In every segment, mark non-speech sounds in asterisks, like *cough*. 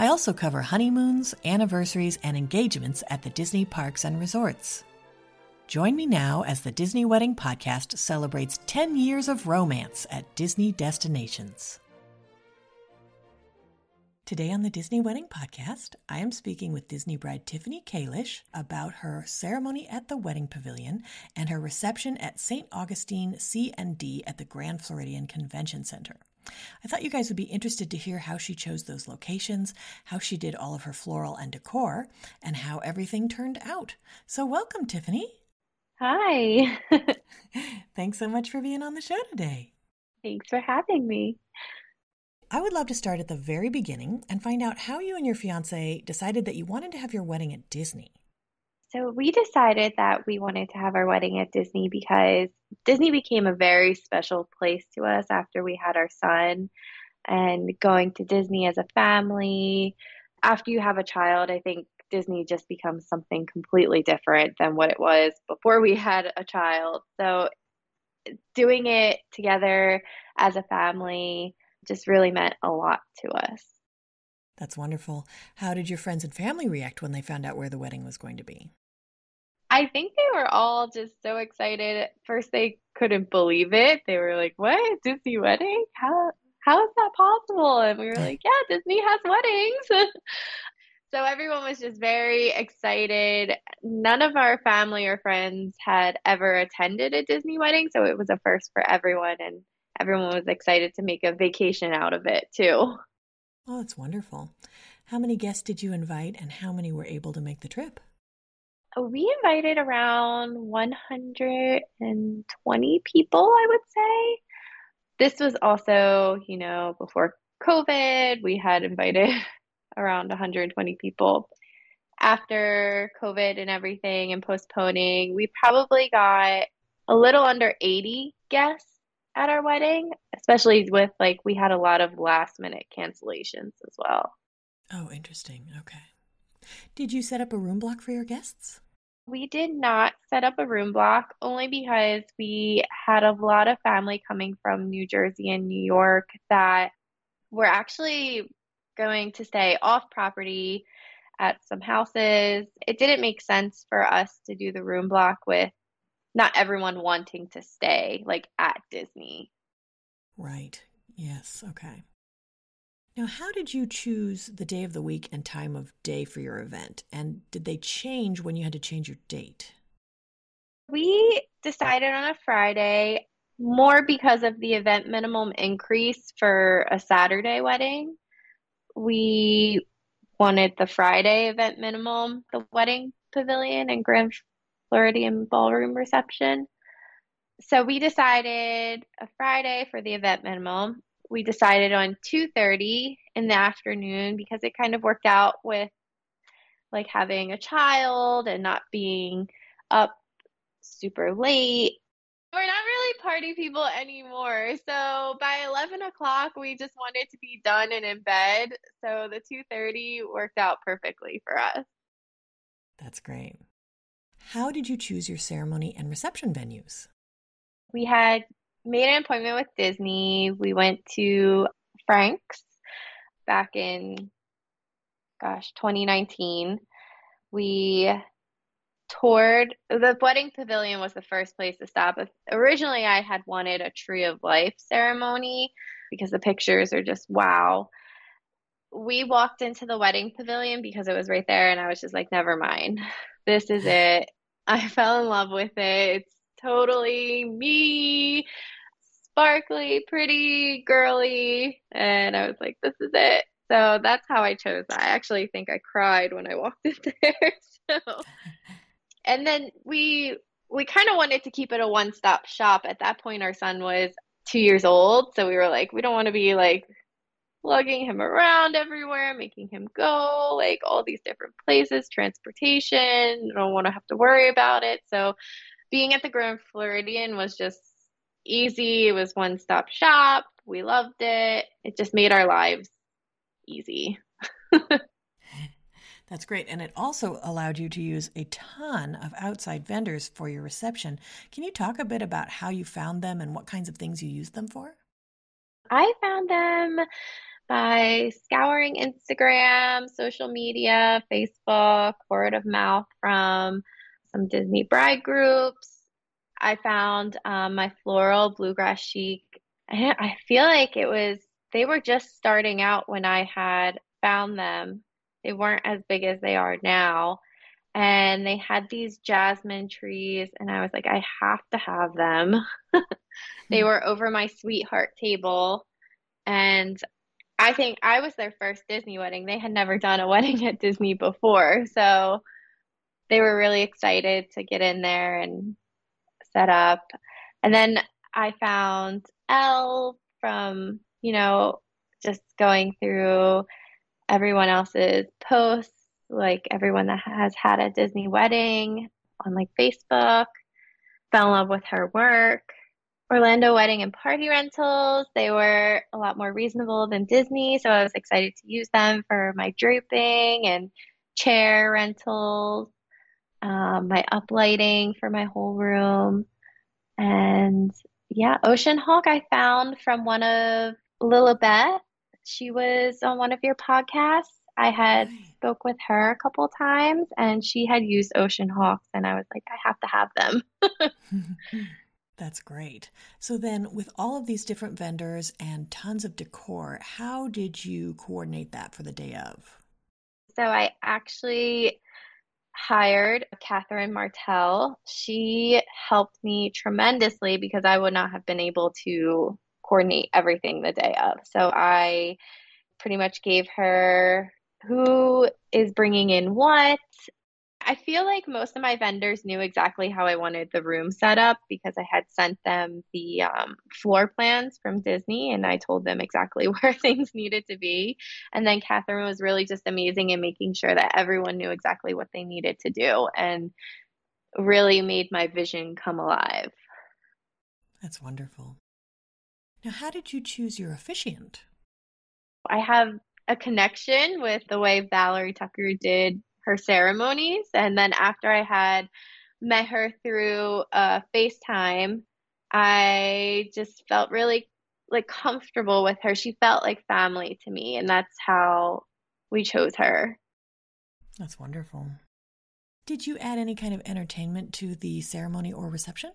I also cover honeymoons, anniversaries, and engagements at the Disney parks and resorts. Join me now as the Disney Wedding Podcast celebrates 10 years of romance at Disney destinations. Today on the Disney Wedding Podcast, I am speaking with Disney bride Tiffany Kalish about her ceremony at the Wedding Pavilion and her reception at St. Augustine C&D at the Grand Floridian Convention Center. I thought you guys would be interested to hear how she chose those locations, how she did all of her floral and decor, and how everything turned out. So, welcome, Tiffany. Hi. *laughs* Thanks so much for being on the show today. Thanks for having me. I would love to start at the very beginning and find out how you and your fiance decided that you wanted to have your wedding at Disney. So we decided that we wanted to have our wedding at Disney because Disney became a very special place to us after we had our son. And going to Disney as a family, after you have a child, I think Disney just becomes something completely different than what it was before we had a child. So doing it together as a family just really meant a lot to us. That's wonderful. How did your friends and family react when they found out where the wedding was going to be? I think they were all just so excited. First, they couldn't believe it. They were like, "What Disney wedding? How how is that possible?" And we were like, "Yeah, Disney has weddings." *laughs* so everyone was just very excited. None of our family or friends had ever attended a Disney wedding, so it was a first for everyone, and everyone was excited to make a vacation out of it too. Oh, that's wonderful. How many guests did you invite, and how many were able to make the trip? We invited around 120 people, I would say. This was also, you know, before COVID. We had invited *laughs* around 120 people. After COVID and everything and postponing, we probably got a little under 80 guests at our wedding, especially with like we had a lot of last minute cancellations as well. Oh, interesting. Okay. Did you set up a room block for your guests? We did not set up a room block only because we had a lot of family coming from New Jersey and New York that were actually going to stay off property at some houses. It didn't make sense for us to do the room block with not everyone wanting to stay like at Disney. Right. Yes. Okay. Now, how did you choose the day of the week and time of day for your event? And did they change when you had to change your date? We decided on a Friday more because of the event minimum increase for a Saturday wedding. We wanted the Friday event minimum, the wedding pavilion and Grand Floridian ballroom reception. So we decided a Friday for the event minimum we decided on 2:30 in the afternoon because it kind of worked out with like having a child and not being up super late. We're not really party people anymore. So by 11 o'clock, we just wanted to be done and in bed. So the 2:30 worked out perfectly for us. That's great. How did you choose your ceremony and reception venues? We had made an appointment with Disney. We went to Frank's back in, gosh, 2019. We toured the wedding pavilion was the first place to stop. Originally, I had wanted a tree of life ceremony because the pictures are just wow. we walked into the wedding pavilion because it was right there, and I was just like, never mind. This is *laughs* it. I fell in love with it. It's totally me, sparkly, pretty, girly. And I was like, this is it. So that's how I chose. I actually think I cried when I walked in *laughs* there. So. And then we we kind of wanted to keep it a one-stop shop. At that point our son was 2 years old, so we were like we don't want to be like lugging him around everywhere, making him go like all these different places, transportation, don't want to have to worry about it. So being at the Grand Floridian was just easy. It was one stop shop. We loved it. It just made our lives easy. *laughs* That's great. And it also allowed you to use a ton of outside vendors for your reception. Can you talk a bit about how you found them and what kinds of things you used them for? I found them by scouring Instagram, social media, Facebook, word of mouth from some Disney bride groups. I found um, my floral bluegrass chic. I feel like it was, they were just starting out when I had found them. They weren't as big as they are now. And they had these jasmine trees, and I was like, I have to have them. *laughs* they were over my sweetheart table. And I think I was their first Disney wedding. They had never done a *laughs* wedding at Disney before. So they were really excited to get in there and set up. And then I found Elle from, you know, just going through everyone else's posts, like everyone that has had a Disney wedding on like Facebook, fell in love with her work. Orlando Wedding and Party Rentals, they were a lot more reasonable than Disney, so I was excited to use them for my draping and chair rentals um, my uplighting for my whole room. And yeah, Ocean Hawk I found from one of Lilibet. She was on one of your podcasts. I had spoke with her a couple times and she had used Ocean Hawks and I was like, I have to have them. *laughs* *laughs* That's great. So then with all of these different vendors and tons of decor, how did you coordinate that for the day of? So I actually hired Catherine Martell. She helped me tremendously because I would not have been able to coordinate everything the day of. So I pretty much gave her who is bringing in what, I feel like most of my vendors knew exactly how I wanted the room set up because I had sent them the um, floor plans from Disney and I told them exactly *laughs* where things needed to be. And then Catherine was really just amazing in making sure that everyone knew exactly what they needed to do and really made my vision come alive. That's wonderful. Now, how did you choose your officiant? I have a connection with the way Valerie Tucker did her ceremonies. And then after I had met her through uh, FaceTime, I just felt really like comfortable with her. She felt like family to me, and that's how we chose her. That's wonderful. Did you add any kind of entertainment to the ceremony or reception?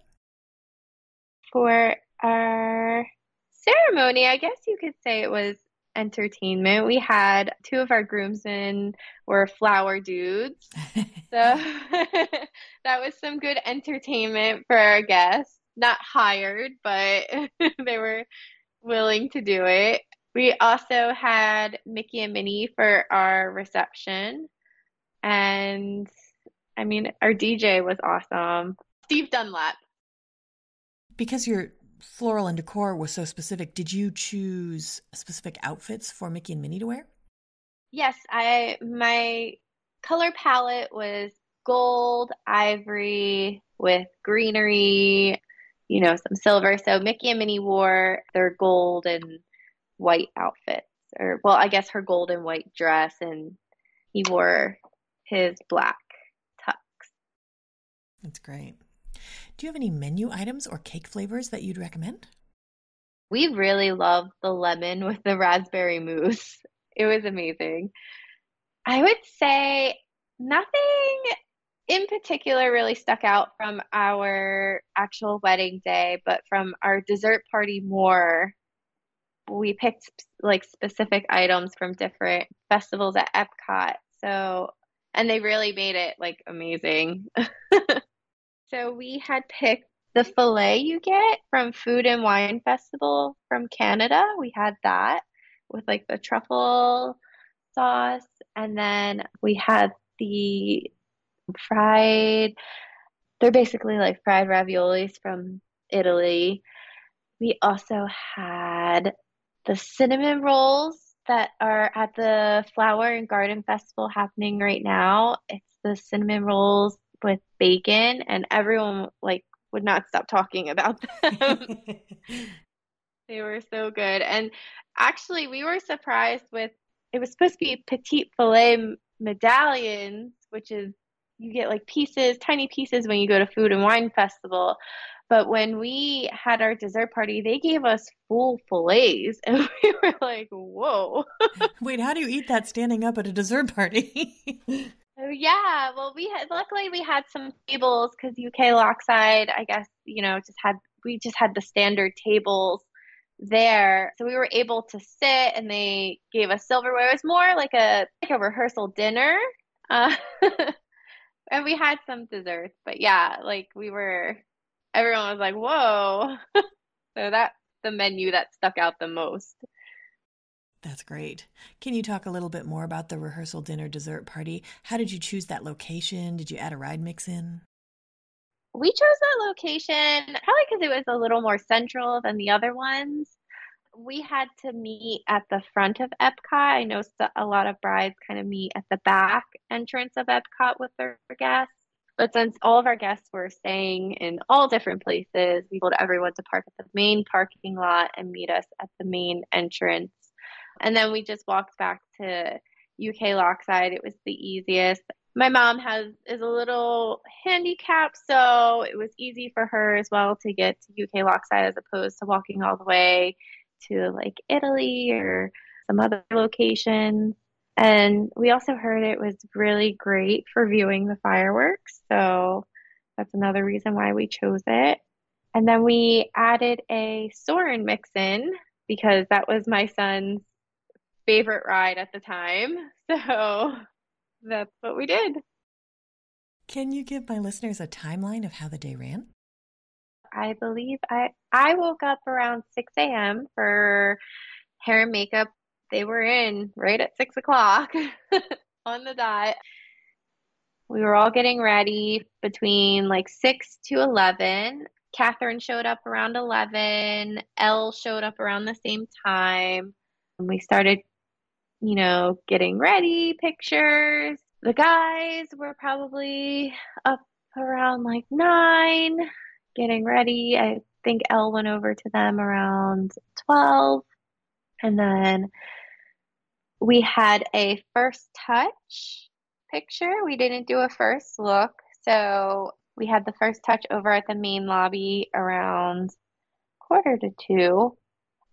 For our ceremony, I guess you could say it was entertainment. We had two of our groomsmen were flower dudes. *laughs* so *laughs* that was some good entertainment for our guests. Not hired, but *laughs* they were willing to do it. We also had Mickey and Minnie for our reception. And I mean, our DJ was awesome. Steve Dunlap. Because you're floral and decor was so specific, did you choose specific outfits for Mickey and Minnie to wear? Yes, I my color palette was gold, ivory with greenery, you know, some silver. So Mickey and Minnie wore their gold and white outfits. Or well, I guess her gold and white dress and he wore his black tux. That's great. Do you have any menu items or cake flavors that you'd recommend? We really loved the lemon with the raspberry mousse. *laughs* It was amazing. I would say nothing in particular really stuck out from our actual wedding day, but from our dessert party more. we picked like specific items from different festivals at Epcot. So, and they really made it like amazing. *laughs* so we had picked the filet you get from Food and Wine Festival from Canada. We had that with like the truffle sauce. And then we had the fried, they're basically like fried raviolis from Italy. We also had the cinnamon rolls that are at the Flower and Garden Festival happening right now. It's the cinnamon rolls with bacon, and everyone like would not stop talking about them. *laughs* *laughs* they were so good. And actually, we were surprised with it was supposed to be petite filet medallions, which is you get like pieces, tiny pieces when you go to Food and Wine Festival. But when we had our dessert party, they gave us full fillets, *laughs* and we were like, "Whoa!" Wait, how do you eat that standing up at a dessert party? Oh, yeah, well, we had luckily we had some tables because UK Lochside, I guess, you know, just had we just had the standard tables there, so we were able to sit, and they gave us silverware. It was more like a like a rehearsal dinner, uh, *laughs* and we had some desserts. But yeah, like we were, everyone was like, "Whoa!" *laughs* so that's the menu that stuck out the most. That's great. Can you talk a little bit more about the rehearsal dinner dessert party? How did you choose that location? Did you add a ride mix in? We chose that location probably because it was a little more central than the other ones. We had to meet at the front of Epcot. I know a lot of brides kind of meet at the back entrance of Epcot with their guests. But since all of our guests were staying in all different places, we told everyone to park at the main parking lot and meet us at the main entrance and then we just walked back to UK Lochside. It was the easiest. My mom has is a little handicapped, so it was easy for her as well to get to UK Lochside as opposed to walking all the way to like Italy or some other locations. And we also heard it was really great for viewing the fireworks. So that's another reason why we chose it. And then we added a Soarin' mix in because that was my son's favorite ride at the time. *laughs* So that's what we did. Can you give my listeners a timeline of how the day ran? I believe I I woke up around 6 a.m. for hair and makeup. They were in right at 6 o'clock *laughs* on the dot. We were all getting ready between like 6 to 11. Catherine showed up around 11. Elle showed up around the same time. And we started you know, getting ready pictures. The guys were probably up around like nine, getting ready. I think Elle went over to them around 12. And then we had a first touch picture. We didn't do a first look. So we had the first touch over at the main lobby around quarter to two.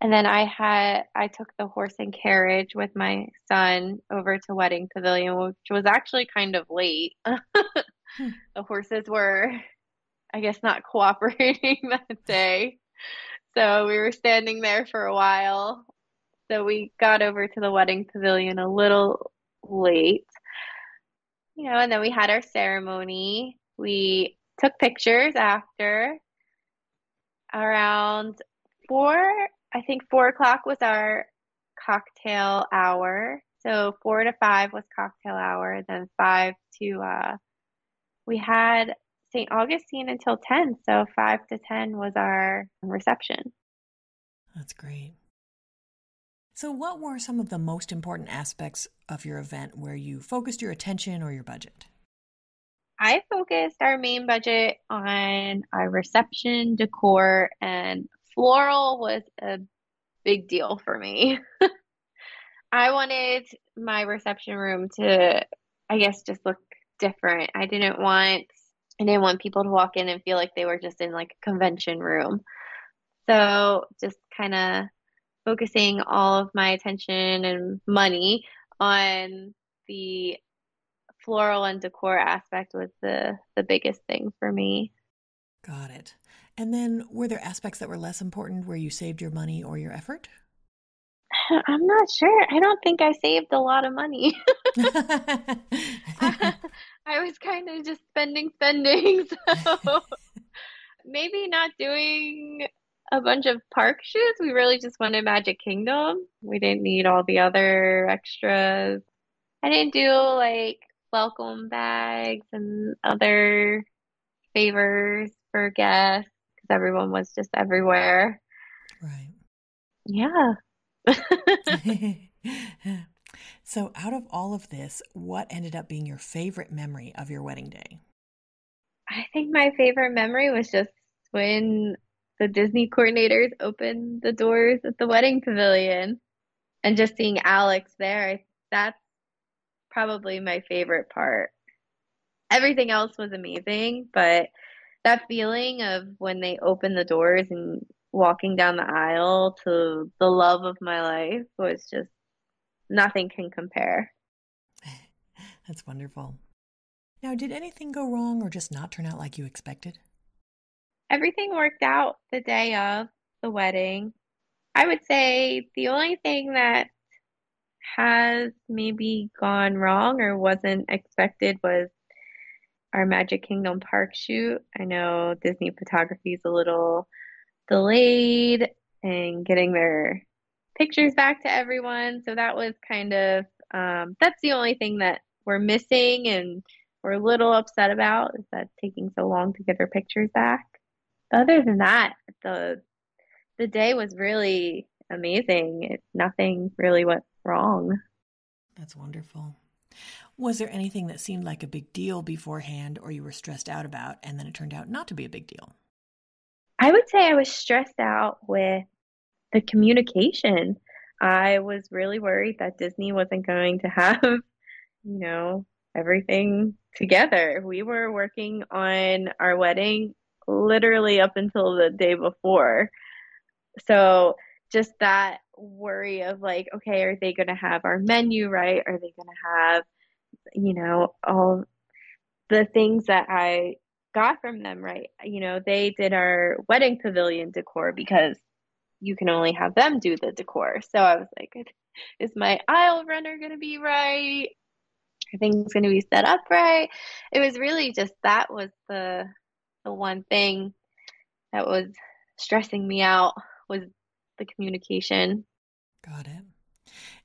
And then I had I took the horse and carriage with my son over to Wedding Pavilion, which was actually kind of late. *laughs* hmm. The horses were, I guess, not *laughs* cooperating that day. So we were standing there for a while. So we got over to the Wedding Pavilion a little late. You know, and then we had our ceremony. We took pictures after around four I think four o'clock was our cocktail hour. So four to five was cocktail hour, then five to uh, we had St. Augustine until ten. So five to ten was our reception. That's great. So, what were some of the most important aspects of your event where you focused your attention or your budget? I focused our main budget on our reception, decor, and floral was a big deal for me. *laughs* I wanted my reception room to, I guess, just look different. I didn't want, I didn't want people to walk in and feel like they were just in like a convention room. So just kind of focusing all of my attention and money on the floral and decor aspect was the the biggest thing for me. Got it. And then were there aspects that were less important where you saved your money or your effort? *laughs* I'm not sure. I don't think I saved a lot of money. I, *laughs* *laughs* I was kind of just spending, spending. So maybe not doing a bunch of park shoots. We really just wanted Magic Kingdom. We didn't need all the other extras. I didn't do like welcome bags and other favors for guests everyone was just everywhere. Right. Yeah. *laughs* *laughs* so, out of all of this, what ended up being your favorite memory of your wedding day? I think my favorite memory was just when the Disney coordinators opened the doors at the wedding pavilion and just seeing Alex there. That's probably my favorite part. Everything else was amazing, but that feeling of when they opened the doors and walking down the aisle to the love of my life was just nothing can compare. *laughs* That's wonderful. Now, did anything go wrong or just not turn out like you expected? Everything worked out the day of the wedding. I would say the only thing that has maybe gone wrong or wasn't expected was our Magic Kingdom park shoot. I know Disney photography is a little delayed and getting their pictures back to everyone. So that was kind of um, that's the only thing that we're missing and we're a little upset about is that taking so long to get their pictures back. But other than that, the the day was really amazing. It, nothing really went wrong. That's wonderful. Was there anything that seemed like a big deal beforehand or you were stressed out about and then it turned out not to be a big deal? I would say I was stressed out with the communication. I was really worried that Disney wasn't going to have, *laughs* you know, everything together. We were working on our wedding literally up until the day before. So just that worry of like, okay, are they going to have our menu right? Are they going to have, you know, all the things that I got from them right? You know, they did our wedding pavilion decor because you can only have them do the decor. So I was like, is my aisle runner going to be right? Are things going to be set up right? It was really just that was the the one thing that was stressing me out was the communication. Got it.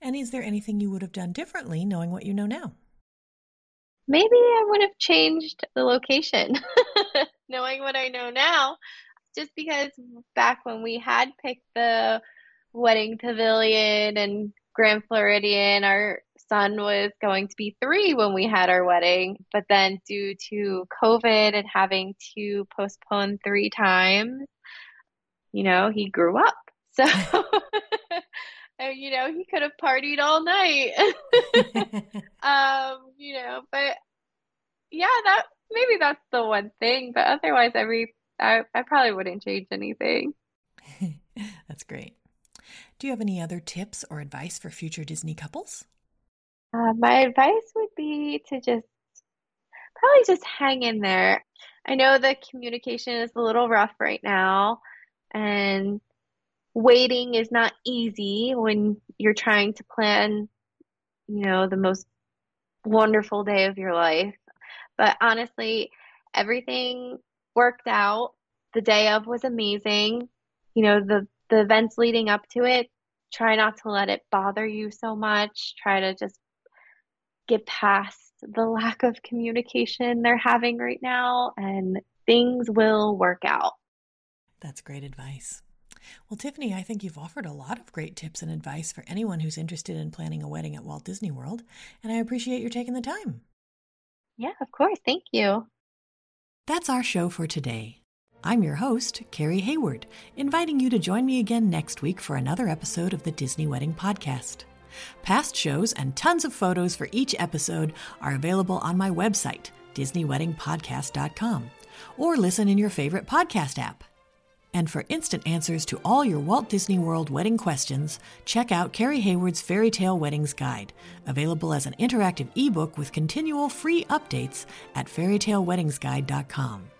And is there anything you would have done differently knowing what you know now? Maybe I would have changed the location *laughs* knowing what I know now. Just because back when we had picked the wedding pavilion and Grand Floridian, our son was going to be three when we had our wedding. But then, due to COVID and having to postpone three times, you know, he grew up. So, *laughs* *laughs* you know, he could have partied all night. *laughs* um, you know, but yeah, that maybe that's the one thing. But otherwise, every I, I probably wouldn't change anything. *laughs* that's great. Do you have any other tips or advice for future Disney couples? Uh, my advice would be to just probably just hang in there. I know the communication is a little rough right now, and waiting is not easy when you're trying to plan, you know, the most wonderful day of your life. But honestly, everything worked out. The day of was amazing. You know, the the events leading up to it, try not to let it bother you so much. Try to just get past the lack of communication they're having right now and things will work out. That's great advice. Well, Tiffany, I think you've offered a lot of great tips and advice for anyone who's interested in planning a wedding at Walt Disney World, and I appreciate your taking the time. Yeah, of course. Thank you. That's our show for today. I'm your host, Carrie Hayward, inviting you to join me again next week for another episode of the Disney Wedding Podcast. Past shows and tons of photos for each episode are available on my website, DisneyWeddingPodcast.com, or listen in your favorite podcast app. And for instant answers to all your Walt Disney World wedding questions, check out Carrie Hayward's Fairy Tale Weddings Guide, available as an interactive ebook with continual free updates at fairytaleweddingsguide.com.